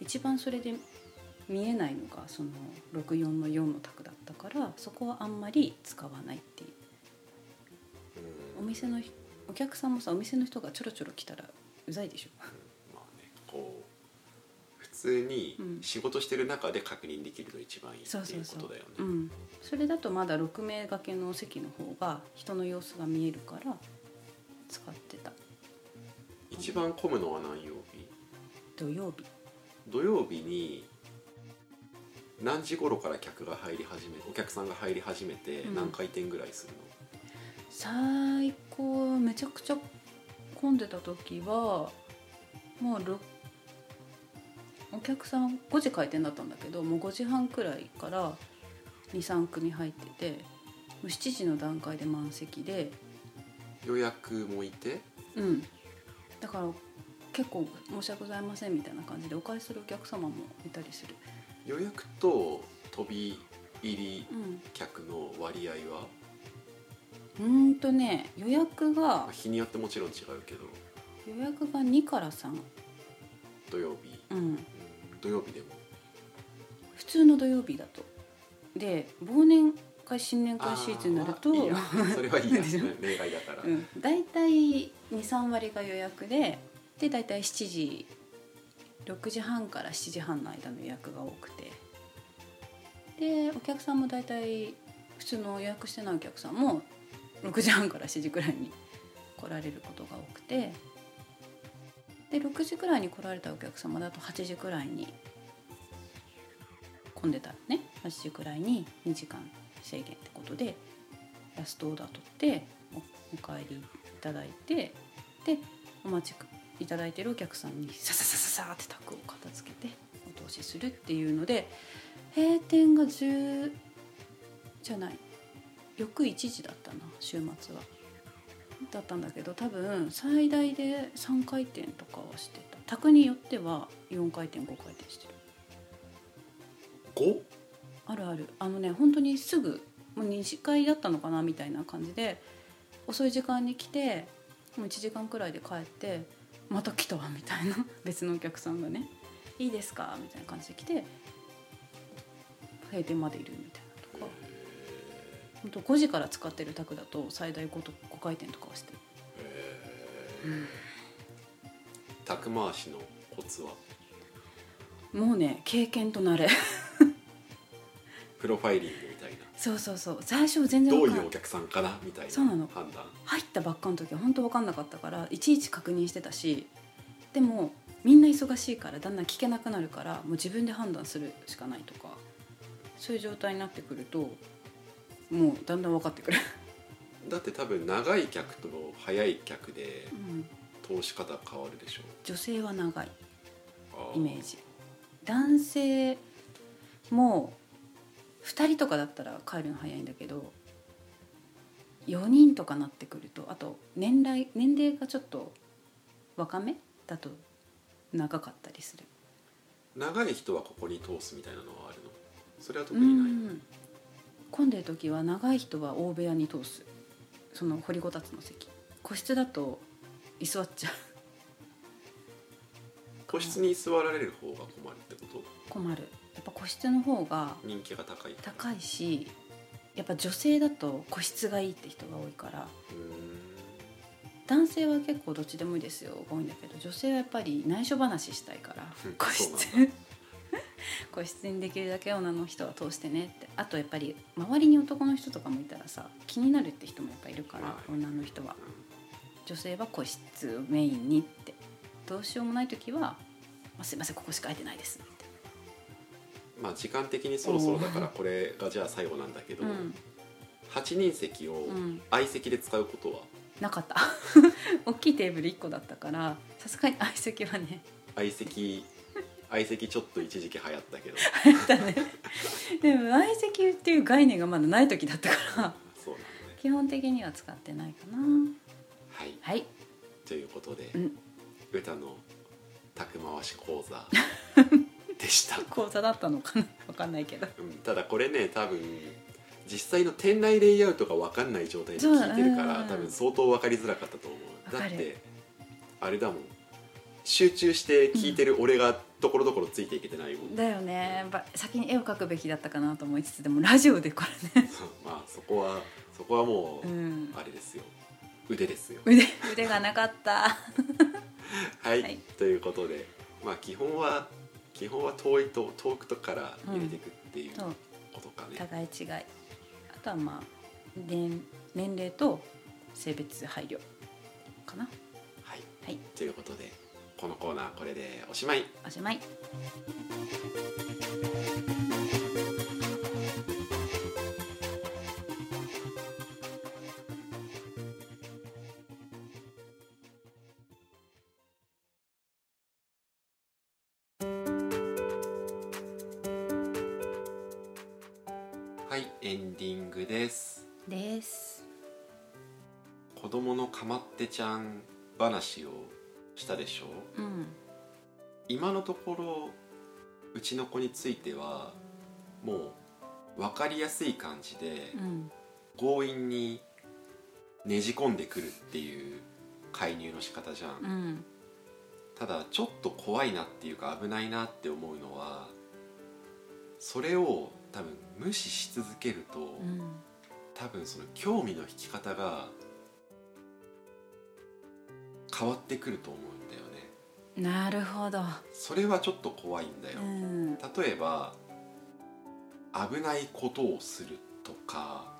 一番それで見えないのがその64の4の卓だったからそこはあんまり使わないっていう。お店のひお客さんもさお店の人がちょろちょろ来たらうざいでしょ。まあねこう普通にうん。仕事してる中で確認できるの一番いいってそういうことだよね。うん、それだとまだ6名掛けの席の方が人の様子が見えるから使ってた。一番混むのは何曜日？土曜日。土曜日に何時頃から客が入り始めお客さんが入り始めてうん。何回転ぐらいするの、最高めちゃくちゃ混んでた時はもうろお客さん5時開店だったんだけどもう5時半くらいから23組入っててもう7時の段階で満席で予約もいて？うん。だから結構申し訳ございませんみたいな感じでお返しするお客様もいたりする予約と飛び入りうん客の割合は？うーんとね予約まがあ日によってもちろん違うけど。予約が2から3土曜日、うん。うん。土曜日でも？普通の土曜日だと。で忘年会新年会シーズンになるとあーいいや。それはいいや。でしょ？例外だから、うん、大体23割が予約でで大体7時6時半から7時半の間の予約が多くて。でお客さんも大体普通の予約してないお客さんも6時半から7時くらいに来られることが多くて。で6時くらいに来られたお客様だと8時くらいに混んでたらね。8時くらいに2時間制限ってことでラストオーダー取っておお帰りいただいてでお待ちいただいてるお客さんにさささささって卓を片付けてお通しするっていうので閉店が10じゃない翌1時だったな週末は。だったんだけど多分最大で3回転とかはしてた卓によっては4回転5回転してる 5? あるあるあのね本当にすぐもう2次会だったのかなみたいな感じで遅い時間に来てもう1時間くらいで帰ってまた来たわみたいな。別のお客さんがね「いいですか?」みたいな感じで来て。閉店までいるみたいなとか。本当5時から使ってる卓だと最大 5, と5回転とかはしてる。宅回しのコツは？もうね経験と慣れ。プロファイリングそうそうそう。最初全然どう分かんい。うお客さんかなみたいなそうなの。判断。入ったばっかの時は本当分かんなかったからいちいち確認してたしでもみんな忙しいからだんだん聞けなくなるからもう自分で判断するしかないとかそういう状態になってくるともうだんだん分かってくる、だって多分長い客と早い客でうん、通し方変わるでしょ。女性は長い。あイメージ。男性も2人とかだったら帰るの早いんだけど4人とかなってくるとあと年代年齢がちょっと若めだと長かったりする。長い人はここに通すみたいなのはあるの？それは特にない、うん。混んでる時は長い人は大部屋に通す。その掘りごたつの席。個室だと居座っちゃう。個室に座られる方が困るってこと？困るやっぱ個室の方が人気が高い。高いしやっぱ女性だと個室がいいって人が多いから男性は結構どっちでもいいですよが多いんだけど女性はやっぱり内緒話したいからうん個室。個室にできるだけ女の人は通してねって。あとやっぱり周りに男の人とかもいたらさ気になるって人もやっぱいるから、はい。女の人は。女性は個室をメインにって。どうしようもない時は「あすいませんここしか空いてないです」まあ時間的にそろそろだからこれがじゃあ最後なんだけど、うん。8人席をうん。相席で使うことは？なかった。大きいテーブル1個だったからさすがに相席はね。相席相席ちょっと一時期流行ったけど。だね。でも相席っていう概念がまだない時だったから。そうなのね。基本的には使ってないかな。はい。はい。ということで、うん。歌の宅回し講座 でした、講座だったのかな？分かんないけど。うん、ただこれね多分実際の店内レイアウトが分かんない状態で聞いてるから多分相当分かりづらかったと思う。だってあれだもん。集中して聞いてる俺がところどころついていけてないもん、だよね。ば先に絵を描くべきだったかなと思いつつでもラジオでこれね。まあそこはそこはもう、うん。あれですよ。腕ですよ。腕腕がなかった。はい、はい。ということでまあ基本は基本は遠いと遠くとから入れていくっていうことかね、互い違い。あとはまあ年年齢と性別配慮かな。はい。はい。ということでこのコーナーこれでおしまい。おしまい供のかまってちゃん話をしたでしょ？ううん今のところうちの子についてはもう分かりやすい感じでうん強引にねじ込んでくるっていう介入の仕方じゃん、うん。ただちょっと怖いなっていうか危ないなって思うのはそれを多分無視し続けると、うん。多分その興味の引き方が変わってくると思うんだよね。なるほど。それはちょっと怖いんだよ、うん。例えば危ないことをするとか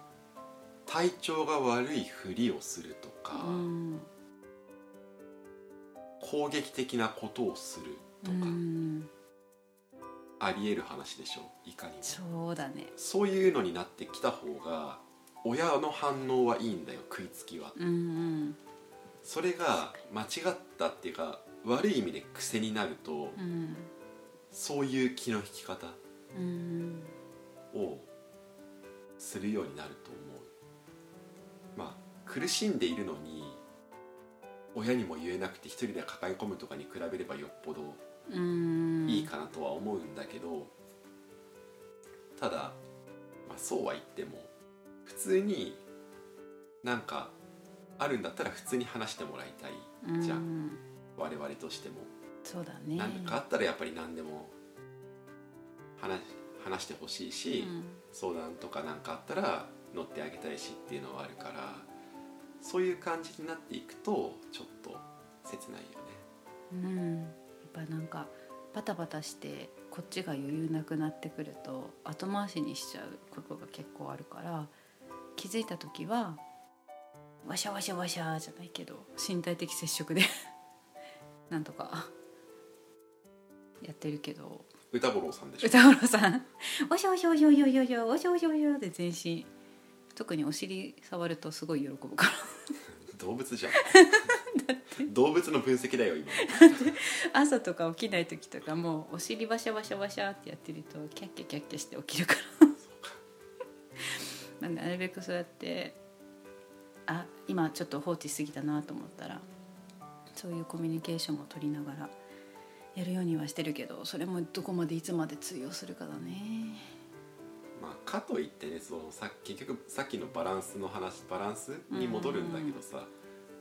体調が悪いふりをするとか、うん。攻撃的なことをするとか、うん。ありえる話でしょ？いかにも。そうだね。そういうのになってきた方が親の反応はいいんだよ食いつきは。うんうんそれが間違ったっていうか悪い意味で癖になるとうんそういう気の引き方をするようになると思う。まあ苦しんでいるのに親にも言えなくて一人で抱え込むとかに比べればよっぽどいいかなとは思うんだけど、ただ、まあ、そうは言っても普通になんかあるんだったら普通に話してもらいたいじゃん。うん。我々としても。そうだね。何かあったらやっぱり何でも話話してほしいし、うん。相談とか何かあったら乗ってあげたいしっていうのはあるからそういう感じになっていくとちょっと切ないよね。うん。やっぱなんかバタバタしてこっちが余裕なくなってくると後回しにしちゃうことが結構あるから気づいた時はワシャワシャワシャじゃないけど身体的接触で なんとかやってるけど。歌五郎さんでしょ？歌五郎さん「おしょおしょおしょおしょおしょおしょおしょおしょおしょ」で全身特にお尻触るとすごい喜ぶから動物じゃん動物の分析だよ今朝とか起きない時とかもうお尻バシャバシャバシャってやってるとキャッキャキャッキャして起きるからなんでなるべくそうやってあ今ちょっと放置しすぎたなと思ったらそういうコミュニケーションも取りながらやるようにはしてるけどそれもどこまでいつまで通用するかだね。まあかといってねそのさ結局さっきのバランスの話バランスに戻るんだけどさ、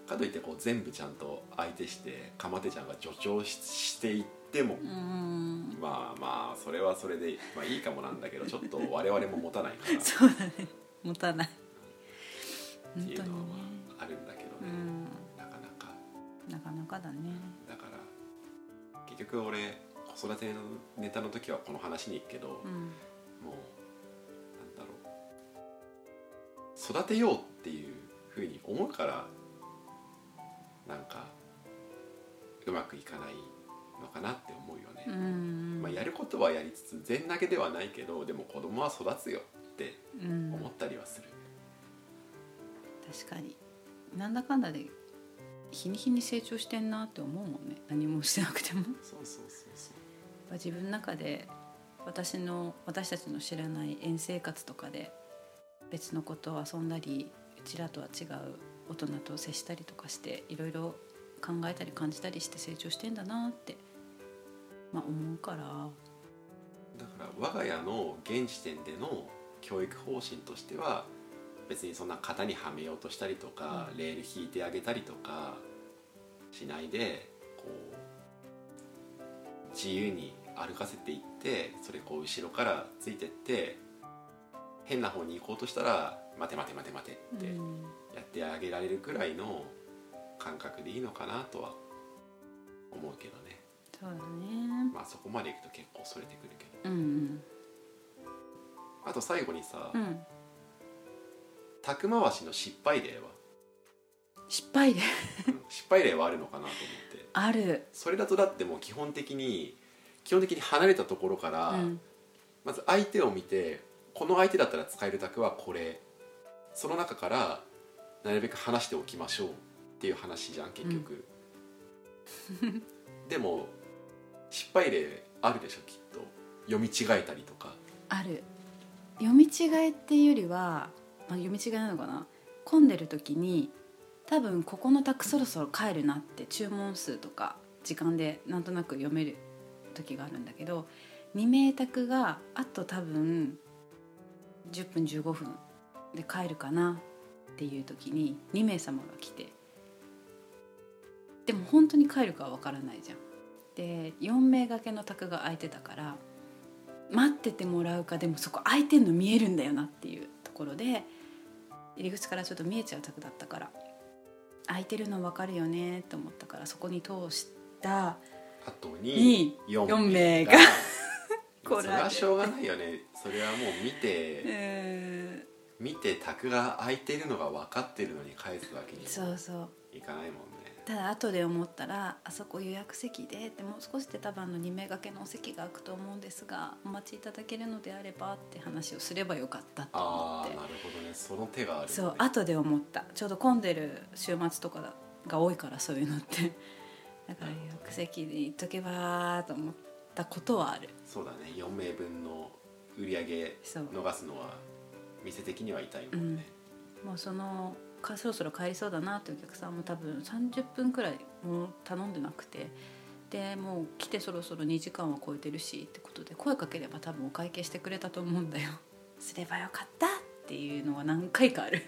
かといってこう全部ちゃんと相手してかまてちゃんが助長ししていっても、うん。まあまあそれはそれで、まあ、いいかもなんだけどちょっと我々も持たないから。っ そうだね。持たないて本当にねいうのはまああるんだけどね、うん。なかなか。なかなかだね。だから結局俺子育てのネタの時はこの話に行くけど、うん。もうなんだろう。育てようっていうふうに思うからなんかうまくいかないのかなって思うよね、うんまあ、やることはやりつつ全投げではないけどでも子供は育つよってうん。思ったりはする、確かに。なんだかんだで日に日に成長してんなって思うもんね。何もしてなくても。そうそうそうそう。ぱ自分の中で私の私たちの知らない園生活とかで別の子と遊んだりうちらとは違う大人と接したりとかしていろいろ考えたり感じたりして成長してんだなって、まあ、思うから。だから我が家の現時点での教育方針としては別にそんな型にはめようとしたりとか、うん。レール引いてあげたりとかしないでこう自由に歩かせていってそれこう後ろからついてって変な方に行こうとしたら「待て待て待て待て」ってうん。ややってあげられるくらいの感覚でいいのかなとは思うけどね。そうだね。まあそこまでいくと結構それてくるけど。うんあと最後にさ、うんうん宅回しの失敗例は失敗でうん失敗例はあるのかなと思ってあるそれだとだってもう基本的に基本的に離れたところから、うんまず相手を見てこの相手だったら使える卓はこれその中からなるべく話しておきましょうっていう話じゃん結局、でも失敗例あるでしょきっと読み違えたりとかある読み違えっていうよりは、まあ、読み違いなのかな？混んでる時に多分ここの卓そろそろ帰るなって注文数とか時間でなんとなく読める時があるんだけど2名卓があと多分10分15分で帰るかなっていう時に2名様が来てでも本当に帰るかは分からないじゃん。で4名掛けの卓が空いてたから待っててもらうかでもそこ空いてんの見えるんだよなっていうところで入り口からちょっと見えちゃう卓だったから空いてるの分かるよねと思ったからそこに通した後にに4 4名名がが それはしょうがないよね。それはもう見うて見て卓が空いてるのが分かってるのに返すわけにそうそう。いかないもんねただ後で思ったらあそこ予約席ででもう少しで多分あの2名掛けのお席が空くと思うんですがお待ちいただけるのであればって話をすればよかったとあ思って。あなるほどね。その手がある、ね、そう後で思った。ちょうど混んでる週末とかが多いからそういうのって。だから予約席に行っとけばと思ったことはある。そうだね。4名分の売り上げ逃すのは店的には痛いもんね、もうそのかそろそろ帰りそうだなってお客さんも多分30分くらいもう頼んでなくてでもう来てそろそろ2時間は超えてるしってことで声かければ多分お会計してくれたと思うんだよ。すればよかったっていうのは何回かある。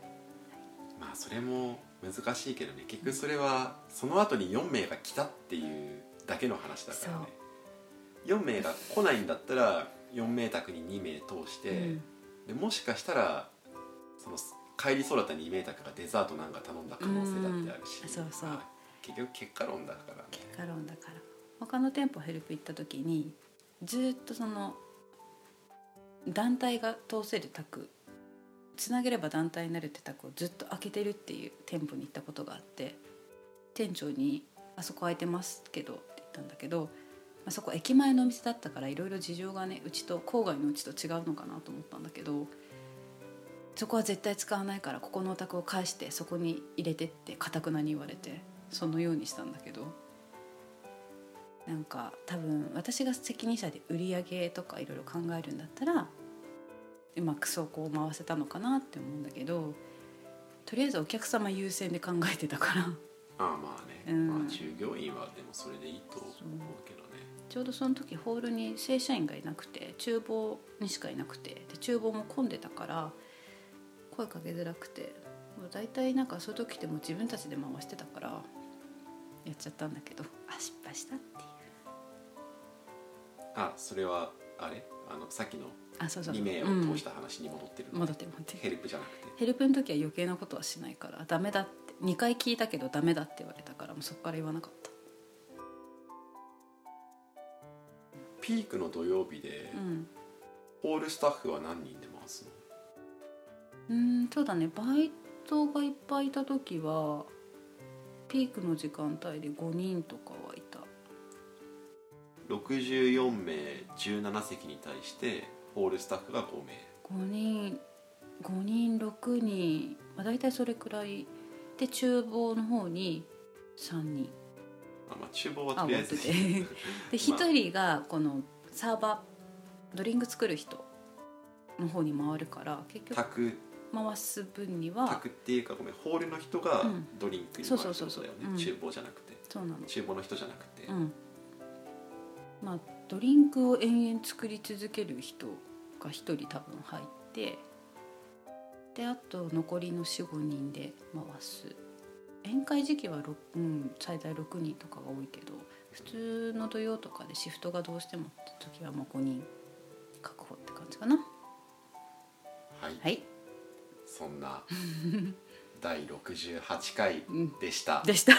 まあそれも難しいけどね。結局それはその後に4名が来たっていうだけの話だからね。4名が来ないんだったら4名宅に2名通して、うん。でもしかしたらその帰りそうだった2名宅がデザートなんか頼んだ可能性だってあるし、うんそうそう。まあ結局結果論だからね。結果論だから。他の店舗ヘルプ行った時にずっとその団体が通せる宅つなげれば団体になるって宅をずっと開けてるっていう店舗に行ったことがあって店長に「あそこ空いてますけど」って言ったんだけど、まあ、そこ駅前のお店だったからいろいろ事情がねうちと郊外のうちと違うのかなと思ったんだけどそこは絶対使わないからここのお宅を返してそこに入れてってかたくなに言われてそのようにしたんだけど。なんか多分私が責任者で売り上げとかいろいろ考えるんだったらうまくそこを回せたのかなって思うんだけどとりあえずお客様優先で考えてたから。ああまあね、うん。まあ従業員はでもそれでいいと思うけどね。ちょうどその時ホールに正社員がいなくて厨房にしかいなくてで厨房も混んでたから声かけづらくてもう大体なんかそういう時ってもう自分たちで回してたからやっちゃったんだけどあ失敗したっていう。あそれはあれ？あのさっきのあそうそう2名を通した話に戻ってるうん。の、戻って戻ってヘルプじゃなくて？ヘルプの時は余計なことはしないからダメだって2回聞いたけどダメだって言われたからもうそこから言わなかった。ピークの土曜日で、うん。ホールスタッフは何人でうんそうだね。バイトがいっぱいいた時はピークの時間帯で5人とかはいた。64名17席に対してホールスタッフが5名。5人5人6人、まあ、大体それくらい。で厨房の方に3人。まあ、まあ厨房はあとりあえず。終わってて。で1人がこのサーバードリンク作る人の方に回るから結局宅回す分には宅っていうかごめんホールの人がうん。ドリンクに回るっだよね、うん厨房じゃなくて。そうなの。厨房の人じゃなくて、うん。まあドリンクを延々作り続ける人が1人多分入ってであと残りの45人で回す。宴会時期は、ろうん、最大6人とかが多いけど普通の土曜とかでシフトがどうしてもって時はもう5人確保って感じかな。はい、はいそんな第68回でした、でした。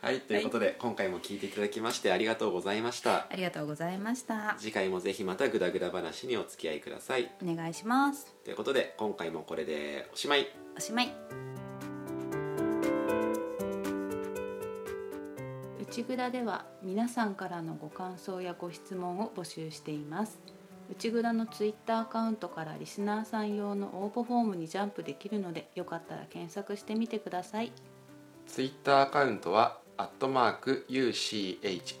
はいということで、今回も聞いていただきましてありがとうございました。ありがとうございました。次回もぜひまたグダグダ話にお付き合いください。お願いします。ということで今回もこれでおしまい。おしまい。内蔵では皆さんからのご感想やご質問を募集しています内蔵のツイッターアカウントからリスナーさん用の応募フォームにジャンプできるのでよかったら検索してみてください。ツイッターアカウントはアットマーク UCHIGUDA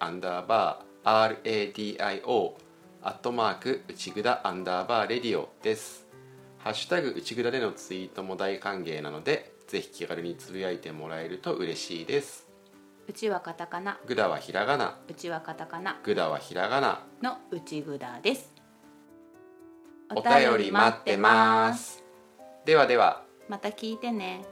アンダーバー RADIO アットマーク内ぐだアンダーバーレディオです。ハッシュタグ内ぐだでのツイートも大歓迎なのでぜひ気軽につぶやいてもらえると嬉しいです。うちはカタカナ。ぐだはひらがな。うちはカタカナ。ぐだはひらがな。の内蔵です。お便り待ってます。ではでは。また聞いてね